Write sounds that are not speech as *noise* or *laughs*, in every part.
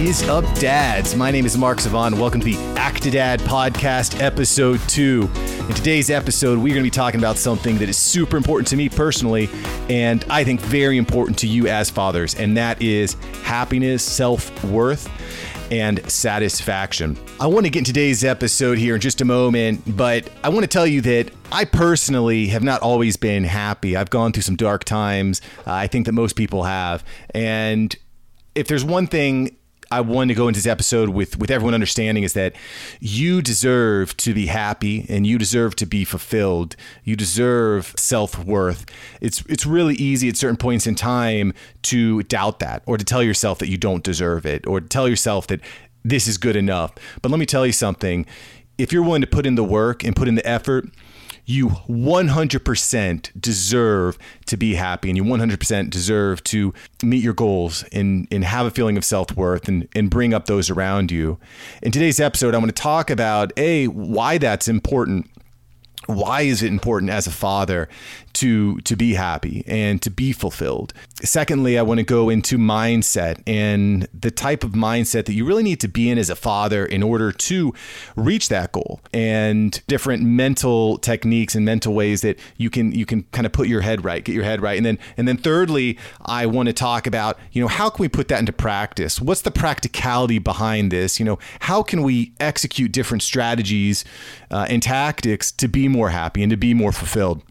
is up, dads? My name is Mark Savon. Welcome to the Actidad podcast, episode two. In today's episode, we're going to be talking about something that is super important to me personally, and I think very important to you as fathers, and that is happiness, self worth and satisfaction. I want to get in today's episode here in just a moment, but I want to tell you that I personally have not always been happy. I've gone through some dark times. Uh, I think that most people have. And if there's one thing I wanted to go into this episode with with everyone understanding is that you deserve to be happy and you deserve to be fulfilled. You deserve self-worth. It's it's really easy at certain points in time to doubt that or to tell yourself that you don't deserve it or to tell yourself that this is good enough. But let me tell you something. If you're willing to put in the work and put in the effort, you 100% deserve to be happy and you 100% deserve to meet your goals and, and have a feeling of self-worth and, and bring up those around you. In today's episode, I want to talk about A, why that's important why is it important as a father to to be happy and to be fulfilled? Secondly i want to go into mindset and the type of mindset that you really need to be in as a father in order to reach that goal and different mental techniques and mental ways that you can you can kind of put your head right get your head right. And then and then thirdly i want to talk about you know how can we put that into practice? What's the practicality behind this? You know how can we execute different strategies uh, and tactics to be more happy and to be more fulfilled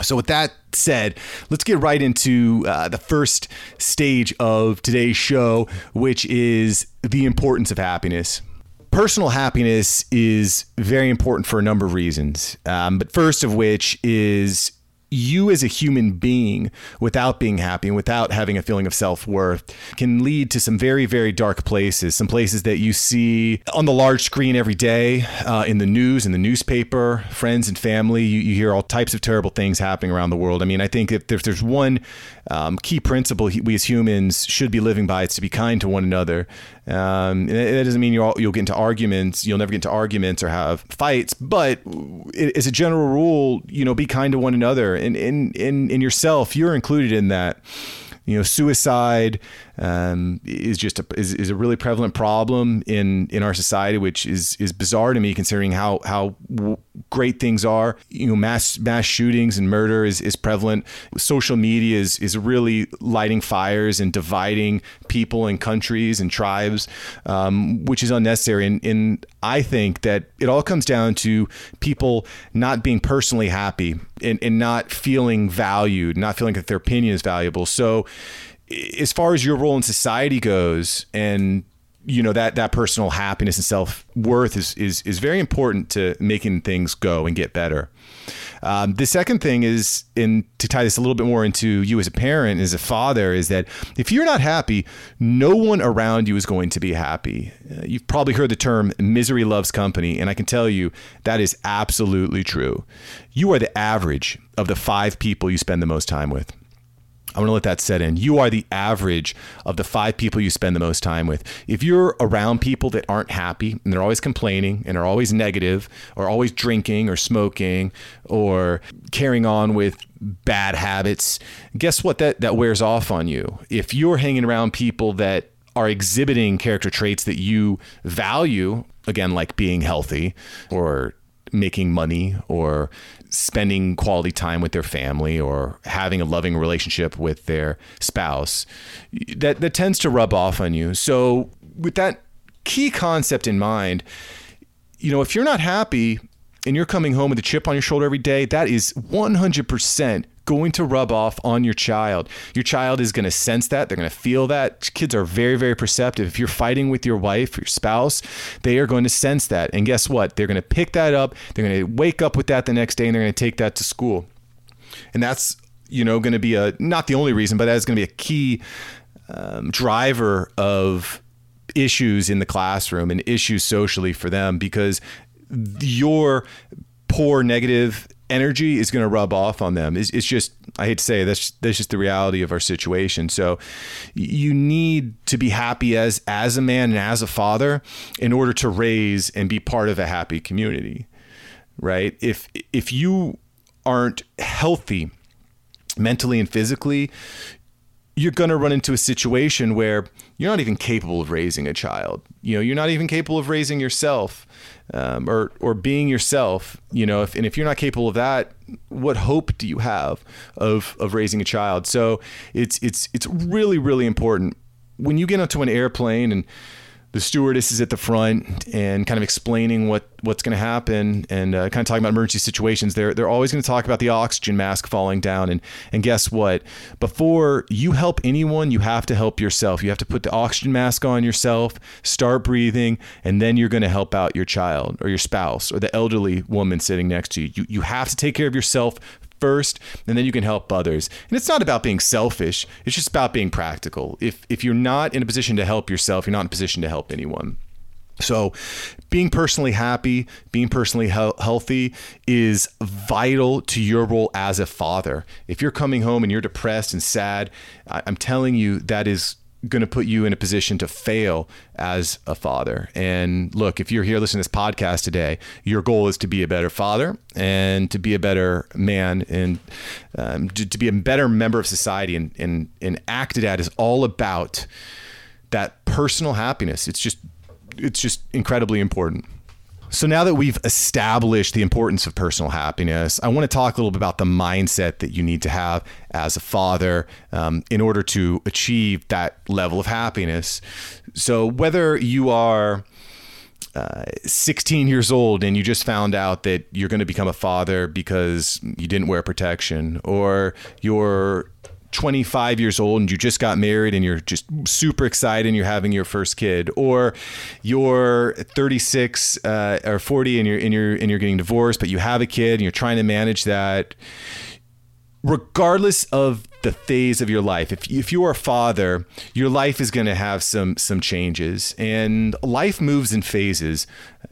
so, with that said, let's get right into uh, the first stage of today's show, which is the importance of happiness. Personal happiness is very important for a number of reasons, um, but first of which is you as a human being without being happy and without having a feeling of self-worth can lead to some very very dark places some places that you see on the large screen every day uh, in the news in the newspaper friends and family. You, you, hear all types of terrible things happening around the world. I mean i think if there's one um, key principle we as humans should be living by it's to be kind to one another um, that doesn't mean you'll, you'll get into arguments. You'll never get into arguments or have fights. But as a general rule, you know, be kind to one another and in in in yourself. You're included in that. You know, suicide, um, is just a is, is a really prevalent problem in in our society, which is is bizarre to me considering how how great things are. You know, mass mass shootings and murder is, is prevalent. Social media is is really lighting fires and dividing people and countries and tribes, um, which is unnecessary. And, and I think that it all comes down to people not being personally happy and, and not feeling valued, not feeling that their opinion is valuable. So as far as your role in society goes and you know that that personal happiness and self worth is is is very important to making things go and get better. Um, the second thing is, in to tie this a little bit more into you as a parent, as a father, is that if you're not happy, no one around you is going to be happy. Uh, you've probably heard the term "misery loves company," and I can tell you that is absolutely true. You are the average of the five people you spend the most time with. I want to let that set in. You are the average of the five people you spend the most time with. If you're around people that aren't happy and they're always complaining and are always negative or always drinking or smoking or carrying on with bad habits, guess what? That, that wears off on you. If you're hanging around people that are exhibiting character traits that you value, again, like being healthy or making money or spending quality time with their family or having a loving relationship with their spouse that that tends to rub off on you. So with that key concept in mind you know if you're not happy and you're coming home with a chip on your shoulder every day that is 100% going to rub off on your child. Your child is going to sense that. They're going to feel that. Kids are very, very perceptive. If you're fighting with your wife, your spouse, they are going to sense that. And guess what? They're going to pick that up. They're going to wake up with that the next day and they're going to take that to school. And that's, you know, going to be a, not the only reason, but that is going to be a key um, driver of issues in the classroom and issues socially for them because your poor negative energy is going to rub off on them. It's, it's, just, I hate to say, it, that's that's just the reality of our situation. So, you need to be happy as as a man and as a father in order to raise and be part of a happy community, right? If if you aren't healthy mentally and physically, you're going to run into a situation where you're not even capable of raising a child. You know, you're not even capable of raising yourself um, or or being yourself. You know, if, and if you're not capable of that, what hope do you have of of raising a child? So it's it's it's really really important when you get onto an airplane and the stewardess is at the front and kind of explaining what what's going to happen and uh, kind of talking about emergency situations. They're they're always going to talk about the oxygen mask falling down and and guess what? Before you help anyone, you have to help yourself. You have to put the oxygen mask on yourself, start breathing, and then you're going to help out your child or your spouse or the elderly woman sitting next to you. You you have to take care of yourself first and then you can help others. And it's not about being selfish, it's just about being practical. If if you're not in a position to help yourself, you're not in a position to help anyone. So, being personally happy, being personally he- healthy is vital to your role as a father. If you're coming home and you're depressed and sad, I- I'm telling you that is going to put you in a position to fail as a father. And look, if you're here listening to this podcast today, your goal is to be a better father and to be a better man and um, to, to, be a better member of society. And, and, and Actidad is all about that personal happiness. It's just, it's just incredibly important. So now that we've established the importance of personal happiness, I want to talk a little bit about the mindset that you need to have as a father um, in order to achieve that level of happiness. So whether you are uh, 16 years old and you just found out that you're going to become a father because you didn't wear protection, or you're 25 years old and you just got married and you're just super excited and you're having your first kid or you're 36 uh, or 40 and you're and you're and you're getting divorced but you have a kid and you're trying to manage that regardless of the phase of your life. If, if you're a father your life is going to have some some changes and life moves in phases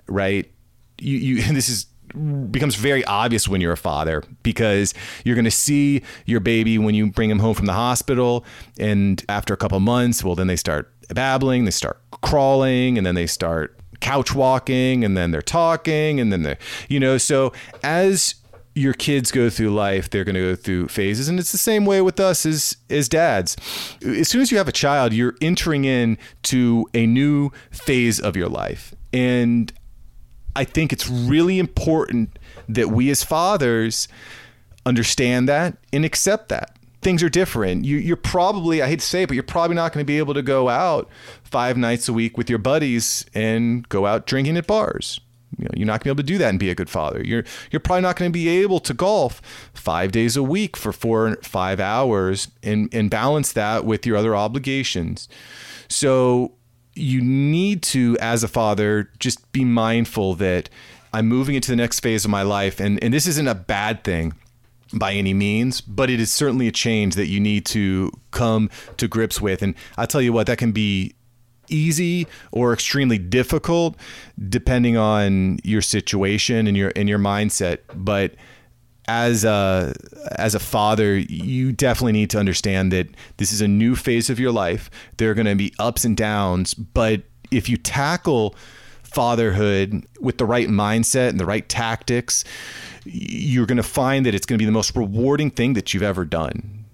right? You, you *laughs* this is becomes very obvious when you're a father because you're going to see your baby when you bring him home from the hospital and after a couple months well then they start babbling they start crawling and then they start couch walking and then they're talking and then they're you know so as your kids go through life they're going to go through phases and it's the same way with us as as dads. As soon as you have a child you're entering into a new phase of your life. And I think it's really important that we as fathers understand that and accept that. Things are different. You, are probably, I hate to say it, but you're probably not going to be able to go out five nights a week with your buddies and go out drinking at bars. You know, you're not going to be able to do that and be a good father. You're you're probably not going to be able to golf five days a week for four five hours and and balance that with your other obligations. So you need to, as a father, just be mindful that I'm moving into the next phase of my life. And, and this isn't a bad thing by any means, but it is certainly a change that you need to come to grips with. And I'll tell you what, that can be easy or extremely difficult depending on your situation and your and your mindset. But as a as a father, you definitely need to understand that this is a new phase of your life. There are going to be ups and downs, but if you tackle fatherhood with the right mindset and the right tactics, you're going to find that it's going to be the most rewarding thing that you've ever done.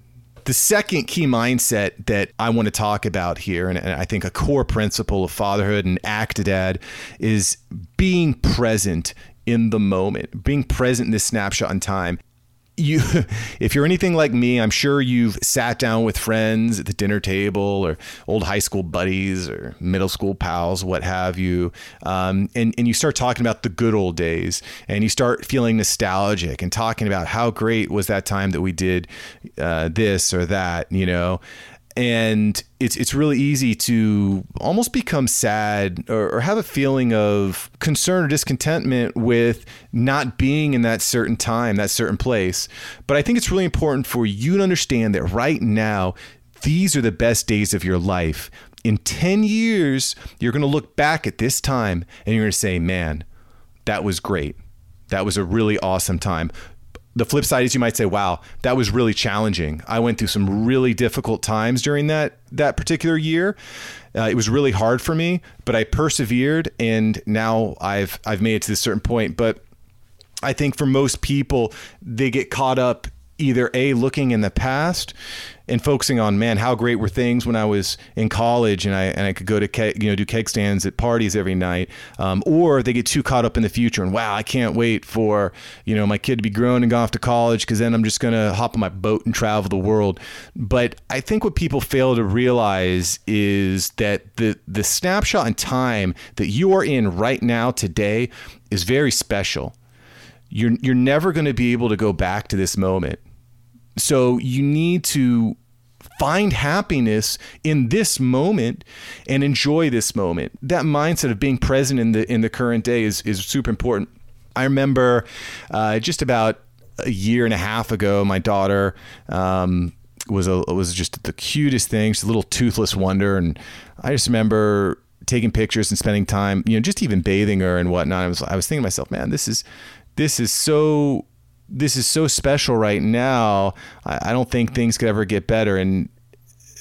The second key mindset that I want to talk about here, and, I think a core principle of fatherhood and Actidad, is being present in the moment, being present in this snapshot in time. You, *laughs* if you're anything like me, I'm sure you've sat down with friends at the dinner table or old high school buddies or middle school pals, what have you, um, and and you start talking about the good old days, and you start feeling nostalgic and talking about how great was that time that we did uh, this or that, you know and it's it's really easy to almost become sad or, or, have a feeling of concern or discontentment with not being in that certain time, that certain place. But I think it's really important for you to understand that right now, these are the best days of your life. In 10 years, you're going to look back at this time and you're going to say, man, that was great. That was a really awesome time the flip side is you might say, wow, that was really challenging. I went through some really difficult times during that that particular year. Uh, it was really hard for me, but I persevered, and now I've I've made it to this certain point. But I think for most people, they get caught up either a looking in the past and focusing on man how great were things when I was in college and I and I could go to keg, you know do keg stands at parties every night um, or they get too caught up in the future and wow I can't wait for you know my kid to be grown and go off to college because then I'm just gonna hop on my boat and travel the world. But I think what people fail to realize is that the the snapshot in time that you are in right now today is very special. You're you're never going to be able to go back to this moment so you need to find happiness in this moment and enjoy this moment. That mindset of being present in the in the current day is is super important. I remember uh, just about a year and a half ago, my daughter um, was a was just the cutest thing. She's a little toothless wonder, and I just remember taking pictures and spending time, you know, just even bathing her and whatnot. I was I was thinking to myself, man, this is this is so this is so special right now. I, I don't think things could ever get better. And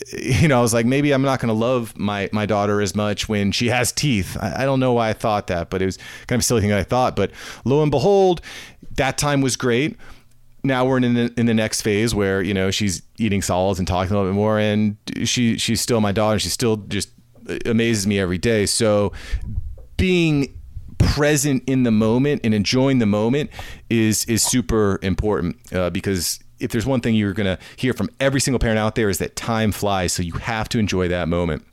*laughs* you know, I was like, maybe I'm not going to love my my daughter as much when she has teeth. I, I, don't know why I thought that, but it was kind of a silly thing I thought. But lo and behold, that time was great. Now we're in the, in the next phase where you know she's eating solids and talking a little bit more, and she she's still my daughter. She still just uh, amazes me every day. So being present in the moment and enjoying the moment is is super important uh, because if there's one thing you're going to hear from every single parent out there is that time flies so you have to enjoy that moment.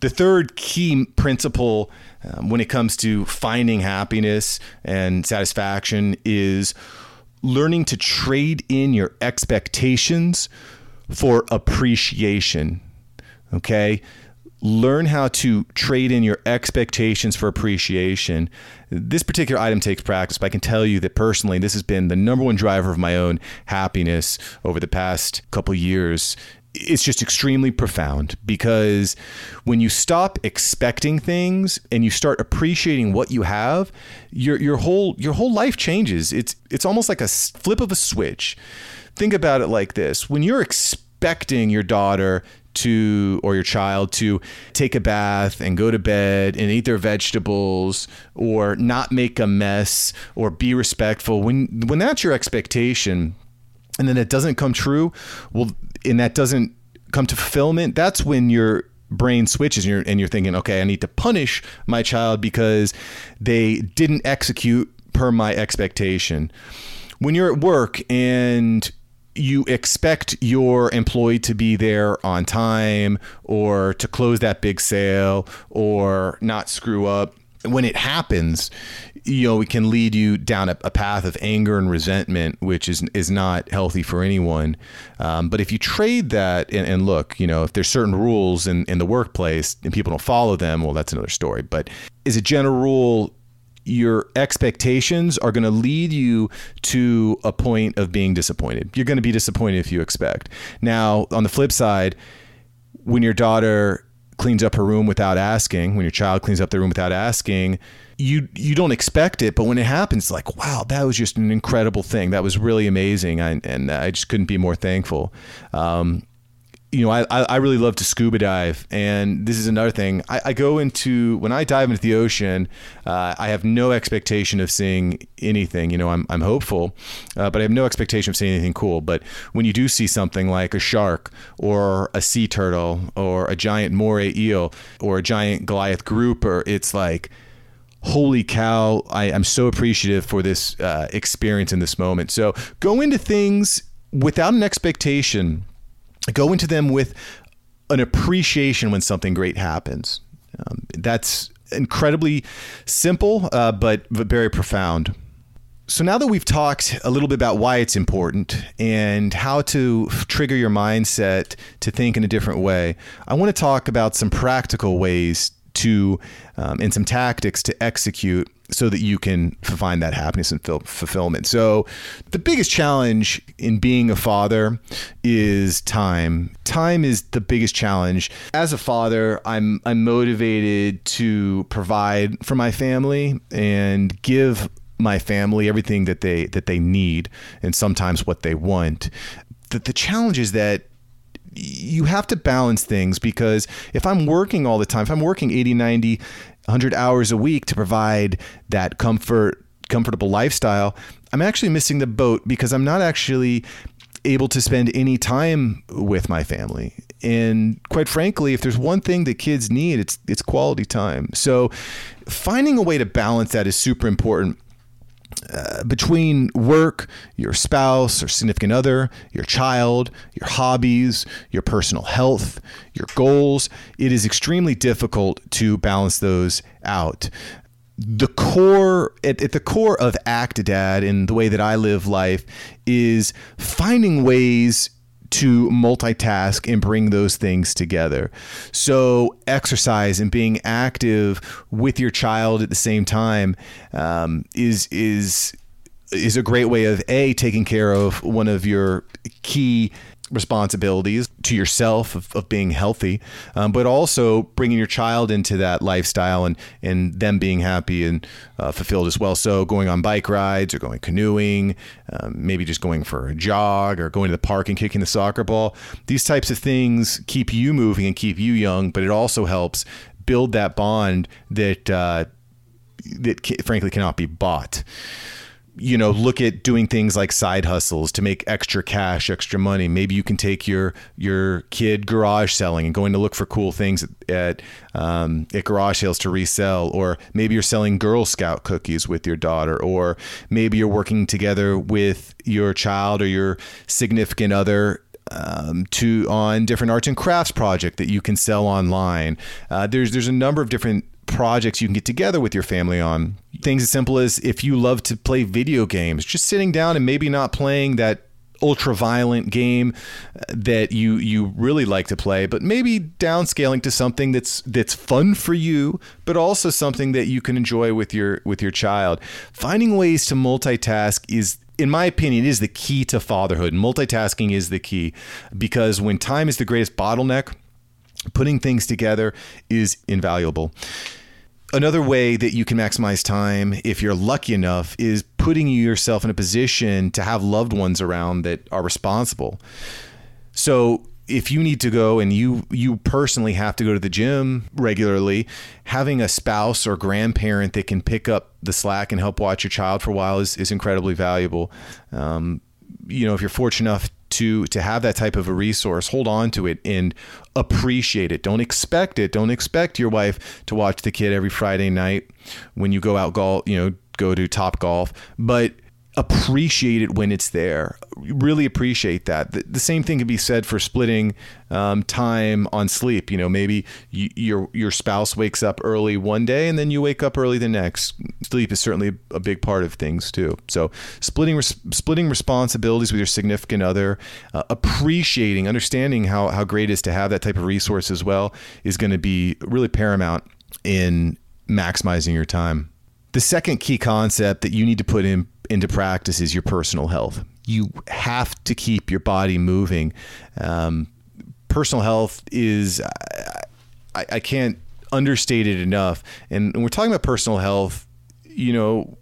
The third key principle um, when it comes to finding happiness and satisfaction is learning to trade in your expectations for appreciation okay learn how to trade in your expectations for appreciation. This particular item takes practice, but I can tell you that personally, this has been the number one driver of my own happiness over the past couple years. It's just extremely profound because when you stop expecting things and you start appreciating what you have, your your whole your whole life changes. It's it's almost like a flip of a switch. Think about it like this: when you're expecting your daughter to or your child to take a bath and go to bed and eat their vegetables or not make a mess or be respectful. When when that's your expectation and then it doesn't come true well and that doesn't come to fulfillment that's when your brain switches and you're, and you're thinking okay i need to punish my child because they didn't execute per my expectation. When you're at work and you expect your employee to be there on time or to close that big sale or not screw up. When it happens, you know, it can lead you down a, a path of anger and resentment, which is is not healthy for anyone. Um, but if you trade that and, and, look, you know, if there's certain rules in, in the workplace and people don't follow them, well, that's another story. But as a general rule, your expectations are going to lead you to a point of being disappointed. You're going to be disappointed if you expect. Now, on the flip side, when your daughter cleans up her room without asking, when your child cleans up their room without asking, you you don't expect it, but when it happens, like, wow, that was just an incredible thing. That was really amazing, I, and I just couldn't be more thankful. Um, you know, I, I really love to scuba dive. And this is another thing. I, I go into, when I dive into the ocean, uh, I have no expectation of seeing anything. You know, I'm, I'm hopeful, uh, but I have no expectation of seeing anything cool. But when you do see something like a shark or a sea turtle or a giant moray eel or a giant Goliath grouper, it's like, holy cow, I, am so appreciative for this uh, experience in this moment. So go into things without an expectation go into them with an appreciation when something great happens. Um, that's incredibly simple, uh, but, but very profound. So now that we've talked a little bit about why it's important and how to trigger your mindset to think in a different way, I want to talk about some practical ways to um, and some tactics to execute so that you can find that happiness and fulfillment. So, the biggest challenge in being a father is time. Time is the biggest challenge. As a father, I'm I'm motivated to provide for my family and give my family everything that they that they need and sometimes what they want. The, the challenge is that you have to balance things because if I'm working all the time, if I'm working 80, 90, 100 hours a week to provide that comfort comfortable lifestyle, I'm actually missing the boat because I'm not actually able to spend any time with my family. And quite frankly, if there's one thing that kids need, it's it's quality time. So finding a way to balance that is super important. Uh, between work, your spouse or significant other, your child, your hobbies, your personal health, your goals, it is extremely difficult to balance those out. The core at, at, the core of act dad and the way that i live life is finding ways to multitask and bring those things together. So exercise and being active with your child at the same time um, is is is a great way of a taking care of one of your key responsibilities to yourself of, of being healthy, um, but also bringing your child into that lifestyle and, and them being happy and uh, fulfilled as well. So going on bike rides or going canoeing, um, maybe just going for a jog or going to the park and kicking the soccer ball. These types of things keep you moving and keep you young, but it also helps build that bond that uh, that frankly cannot be bought you know look at doing things like side hustles to make extra cash extra money. Maybe you can take your your kid garage selling and going to look for cool things at um, at garage sales to resell. Or maybe you're selling girl scout cookies with your daughter. Or maybe you're working together with your child or your significant other um, to on different arts and crafts project that you can sell online. Uh, there's there's a number of different projects you can get together with your family on. Things as simple as if you love to play video games, just sitting down and maybe not playing that ultra violent game uh, that you you really like to play but maybe downscaling to something that's that's fun for you but also something that you can enjoy with your with your child finding ways to multitask is in my opinion is the key to fatherhood multitasking is the key because when time is the greatest bottleneck putting things together is invaluable. Another way that you can maximize time, if you're lucky enough, is putting yourself in a position to have loved ones around that are responsible. So, if you need to go and you you personally have to go to the gym regularly, having a spouse or grandparent that can pick up the slack and help watch your child for a while is, is incredibly valuable. Um, you know, if you're fortunate enough to to have that type of a resource hold on to it and appreciate it. Don't expect it. Don't expect your wife to watch the kid every friday night when you go out golf you know go to top golf but appreciate it when it's there. Really appreciate that. The, the same thing can be said for splitting um, time on sleep. You know, maybe you, your your spouse wakes up early one day and then you wake up early the next. Sleep is certainly a big part of things too. So splitting res- splitting responsibilities with your significant other, uh, appreciating, understanding how how great it is to have that type of resource as well is going to be really paramount in maximizing your time. The second key concept that you need to put in into practice is your personal health. You have to keep your body moving. Um, personal health is, I, I, can't understate it enough. And when we're talking about personal health, you know,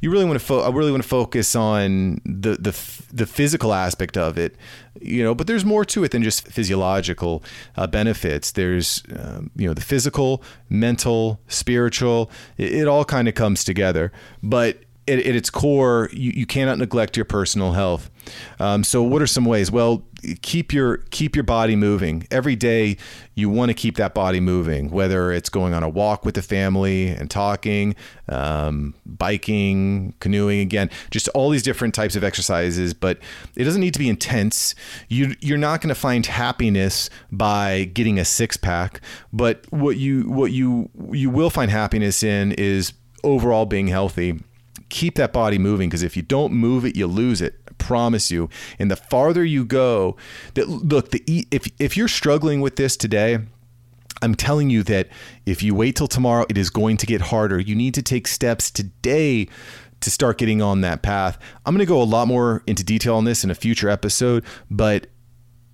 you really want to. Fo- I really want to focus on the the the physical aspect of it, you know. But there's more to it than just physiological uh, benefits. There's, um, you know, the physical, mental, spiritual. It, it all kind of comes together. But at, at its core, you, you cannot neglect your personal health. Um, so, what are some ways? Well, keep your keep your body moving every day. You want to keep that body moving, whether it's going on a walk with the family and talking, um, biking, canoeing. Again, just all these different types of exercises. But it doesn't need to be intense. You you're not going to find happiness by getting a six pack. But what you what you you will find happiness in is overall being healthy keep that body moving because if you don't move it, you lose it. I promise you. And the farther you go, that look, the if if you're struggling with this today, I'm telling you that if you wait till tomorrow, it is going to get harder. You need to take steps today to start getting on that path. I'm going to go a lot more into detail on this in a future episode, but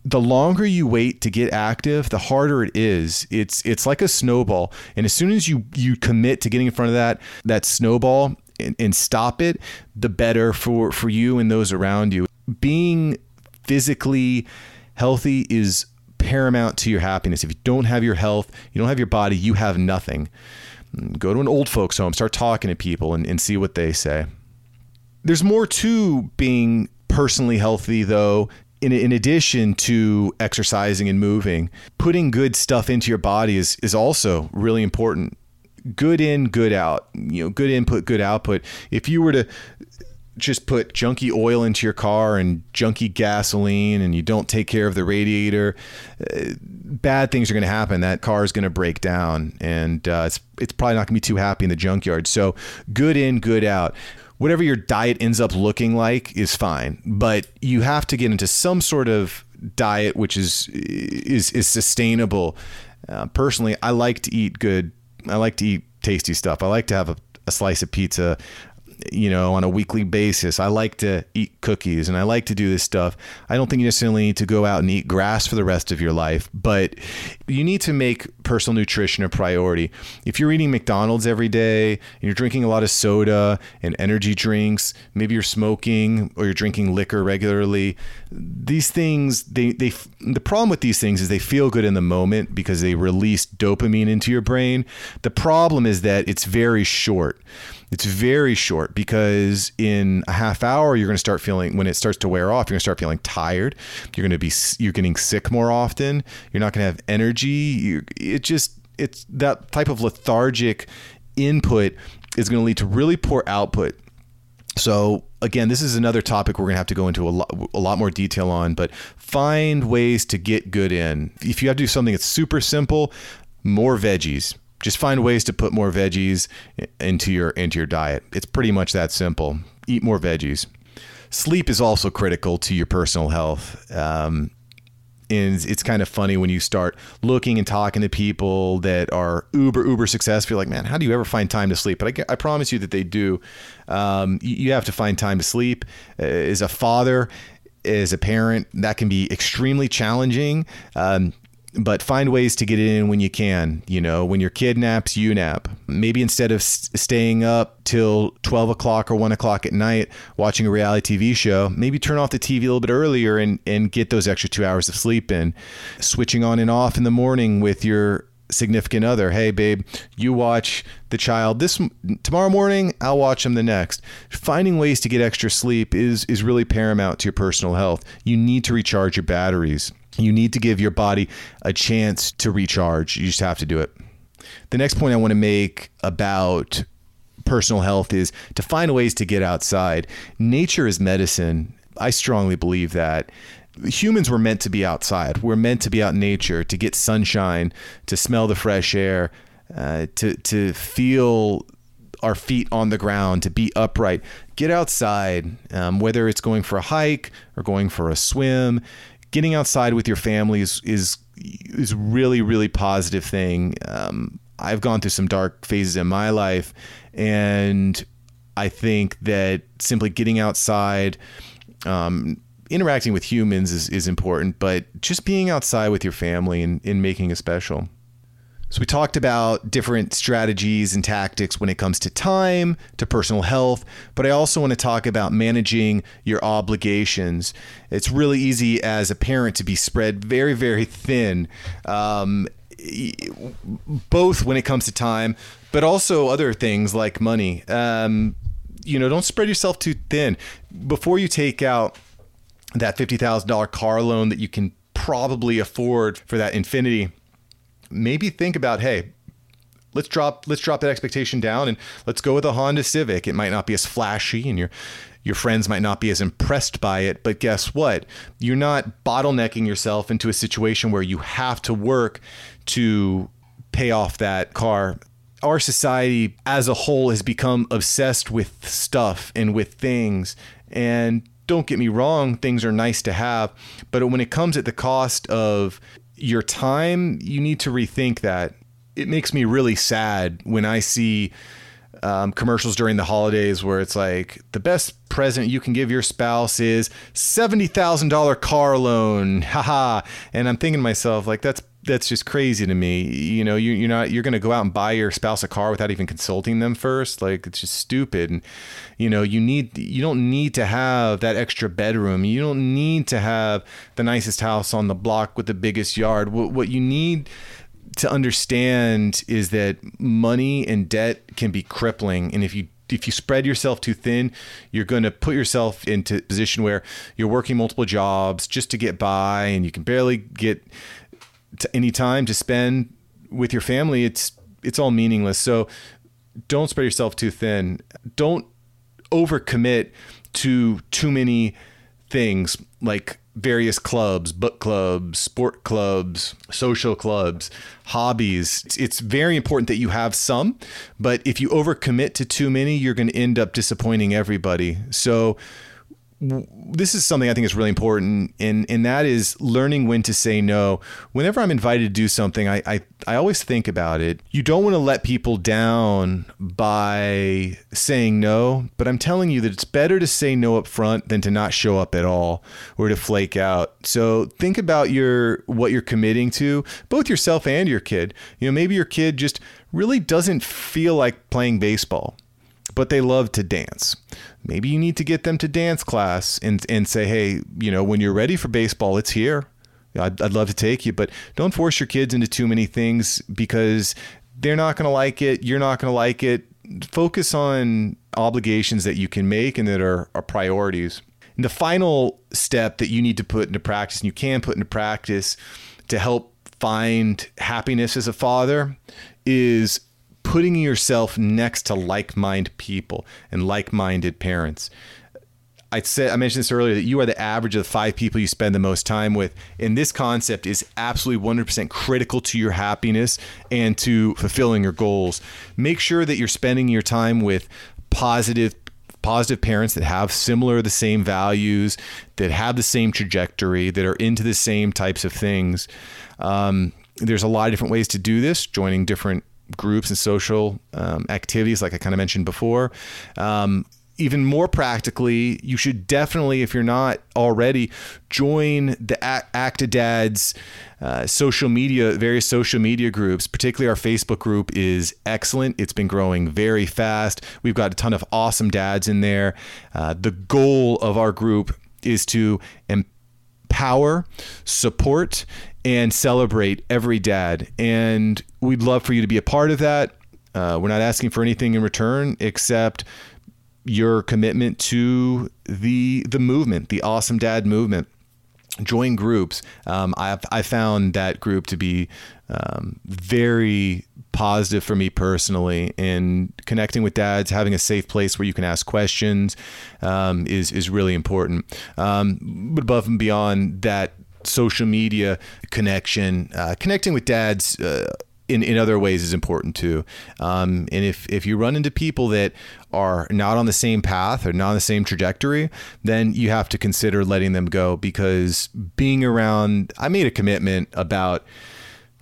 the longer you wait to get active, the harder it is. It's it's like a snowball, and as soon as you you commit to getting in front of that that snowball, and, and stop it, the better for for you and those around you. Being physically healthy is paramount to your happiness. If you don't have your health, you don't have your body, you have nothing. Go to an old folks home, start talking to people and, and see what they say. There's more to being personally healthy, though, in, in addition to exercising and moving, putting good stuff into your body is, is also really important. Good in, good out. You know, good input, good output. If you were to just put junky oil into your car and junky gasoline and you don't take care of the radiator, uh, bad things are going to happen. That car is going to break down and uh, it's, it's probably not going to be too happy in the junkyard. So, good in, good out whatever your diet ends up looking like is fine, but you have to get into some sort of diet which is is is sustainable. Uh, personally, I like to eat good. I like to eat tasty stuff. I like to have a, a slice of pizza you know, on a weekly basis. I like to eat cookies and I like to do this stuff. I don't think you necessarily need to go out and eat grass for the rest of your life, but you need to make personal nutrition a priority. If you're eating McDonald's every day and you're drinking a lot of soda and energy drinks, maybe you're smoking or you're drinking liquor regularly, these things they they the problem with these things is they feel good in the moment because they release dopamine into your brain. The problem is that it's very short. It's very short because in a half hour you're going to start feeling when it starts to wear off, you're going to start feeling tired. You're going to be you're getting sick more often. You're not going to have energy. You, it just it's that type of lethargic input is going to lead to really poor output. So again, this is another topic we're going to have to go into a lot, a lot more detail on, but find ways to get good in. If you have to do something that's super simple, more veggies just find ways to put more veggies into your into your diet. It's pretty much that simple. Eat more veggies. Sleep is also critical to your personal health. Um, it's kind of funny when you start looking and talking to people that are uber uber successful. You're like, man, how do you ever find time to sleep? But I, I promise you that they do. Um, you, you, have to find time to sleep. Uh, as a father, as a parent, that can be extremely challenging. Um, but find ways to get it in when you can. You know, when your kid naps, you nap. Maybe instead of staying up till 12 o'clock or 1 o'clock at night watching a reality TV show, maybe turn off the TV a little bit earlier and, and get those extra two hours of sleep in. Switching on and off in the morning with your significant other. Hey, babe, you watch the child this tomorrow morning. I'll watch them the next. Finding ways to get extra sleep is is really paramount to your personal health. You need to recharge your batteries. You need to give your body a chance to recharge. You just have to do it. The next point I want to make about personal health is to find ways to get outside. Nature is medicine. I strongly believe that. Humans were meant to be outside. We're meant to be out in nature, to get sunshine, to smell the fresh air, uh, to, to feel our feet on the ground, to be upright. Get outside, um, whether it's going for a hike or going for a swim getting outside with your family is is is really really positive thing. Um, I've gone through some dark phases in my life, and I think that simply getting outside, um, interacting with humans is, is important, but just being outside with your family and, and making it special. So, we talked about different strategies and tactics when it comes to time, to personal health, but I also want to talk about managing your obligations. It's really easy as a parent to be spread very, very thin, um, both when it comes to time, but also other things like money. Um, you know, don't spread yourself too thin. Before you take out that $50,000 car loan that you can probably afford for that Infiniti maybe think about, hey, let's drop let's drop that expectation down and let's go with a Honda Civic. It might not be as flashy and your your friends might not be as impressed by it, but guess what? You're not bottlenecking yourself into a situation where you have to work to pay off that car. Our society as a whole has become obsessed with stuff and with things and don't get me wrong, things are nice to have, but when it comes at the cost of your time, you need to rethink that. It makes me really sad when I see um, commercials during the holidays where it's like the best present you can give your spouse is seventy thousand dollar car loan, *laughs* haha. And I'm thinking to myself like that's that's just crazy to me. You know, you, you're not you're going to go out and buy your spouse a car without even consulting them first. Like it's just stupid. And you know, you need you don't need to have that extra bedroom. You don't need to have the nicest house on the block with the biggest yard. What what you need to understand is that money and debt can be crippling, and if you if you spread yourself too thin, you're going to put yourself into a position where you're working multiple jobs just to get by, and you can barely get any time to spend with your family. It's it's all meaningless. So don't spread yourself too thin. Don't overcommit to too many things like various clubs, book clubs, sport clubs, social clubs, hobbies. It's, it's, very important that you have some, but if you overcommit to too many, you're going to end up disappointing everybody. So this is something I think is really important, and and that is learning when to say no. Whenever I'm invited to do something, I I, I always think about it. You don't want to let people down by saying no, but I'm telling you that it's better to say no up front than to not show up at all or to flake out. So think about your what you're committing to, both yourself and your kid. You know, maybe your kid just really doesn't feel like playing baseball but they love to dance. Maybe you need to get them to dance class and, and say, hey, you know, when you're ready for baseball, it's here. I'd, I'd love to take you, but don't force your kids into too many things because they're not going to like it. You're not going to like it. Focus on obligations that you can make and that are, are priorities. And the final step that you need to put into practice and you can put into practice to help find happiness as a father is putting yourself next to like-minded people and like-minded parents. I said I mentioned this earlier that you are the average of the five people you spend the most time with, and this concept is absolutely 100% critical to your happiness and to fulfilling your goals. Make sure that you're spending your time with positive positive parents that have similar the same values that have the same trajectory that are into the same types of things um, there's a lot of different ways to do this joining different groups and social um, activities, like I kind of mentioned before. Um, even more practically, you should definitely, if you're not already, join the Actidad's uh, social media, various social media groups. Particularly, our Facebook group is excellent. It's been growing very fast. We've got a ton of awesome dads in there. Uh, the goal of our group is to empower, support, and celebrate every dad. And we'd love for you to be a part of that. Uh, we're not asking for anything in return except your commitment to the the movement, the awesome dad movement. Join groups. Um, I've I found that group to be um, very positive for me personally and connecting with dads having a safe place where you can ask questions um, is is really important um, but above and beyond that social media connection, uh, connecting with dads. Uh, in, in other ways is important too. Um, and if, if you run into people that are not on the same path or not on the same trajectory, then you have to consider letting them go because being around, I made a commitment about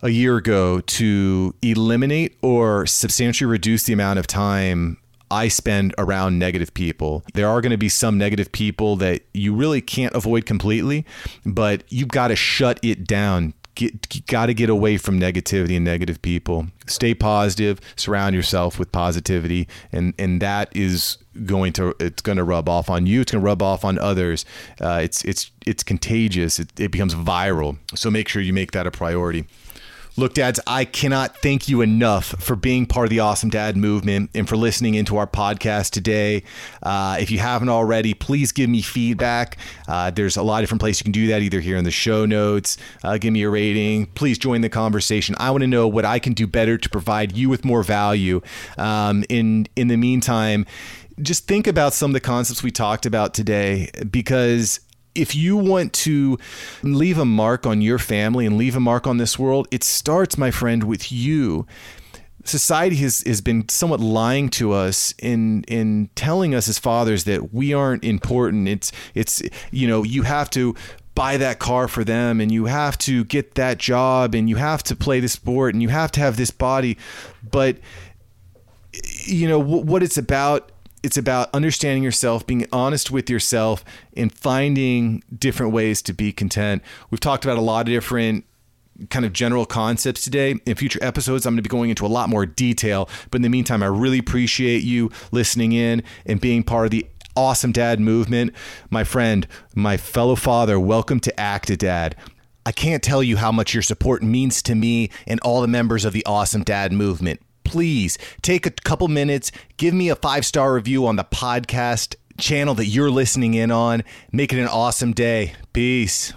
a year ago to eliminate or substantially reduce the amount of time I spend around negative people. There are going to be some negative people that you really can't avoid completely, but you've got to shut it down. Get, got to get away from negativity and negative people. Stay positive. Surround yourself with positivity, and and that is going to it's going to rub off on you. It's going to rub off on others. Uh, it's it's it's contagious. It, it becomes viral. So make sure you make that a priority. Look, dads, I cannot thank you enough for being part of the Awesome Dad movement and for listening into our podcast today. Uh, if you haven't already, please give me feedback. Uh, there's a lot of different places you can do that, either here in the show notes, uh, give me a rating. Please join the conversation. I want to know what I can do better to provide you with more value. Um, in in the meantime, just think about some of the concepts we talked about today because if you want to leave a mark on your family and leave a mark on this world, it starts, my friend, with you. Society has, has been somewhat lying to us in in telling us as fathers that we aren't important. It's it's you know you have to buy that car for them and you have to get that job and you have to play the sport and you have to have this body, but you know what it's about it's about understanding yourself, being honest with yourself, and finding different ways to be content. We've talked about a lot of different kind of general concepts today. In future episodes, I'm going to be going into a lot more detail. But in the meantime, I really appreciate you listening in and being part of the awesome dad movement. My friend, my fellow father, welcome to Actidad. I can't tell you how much your support means to me and all the members of the Awesome Dad movement. Please take a couple minutes, give me a five star review on the podcast channel that you're listening in on. Make it an awesome day. Peace.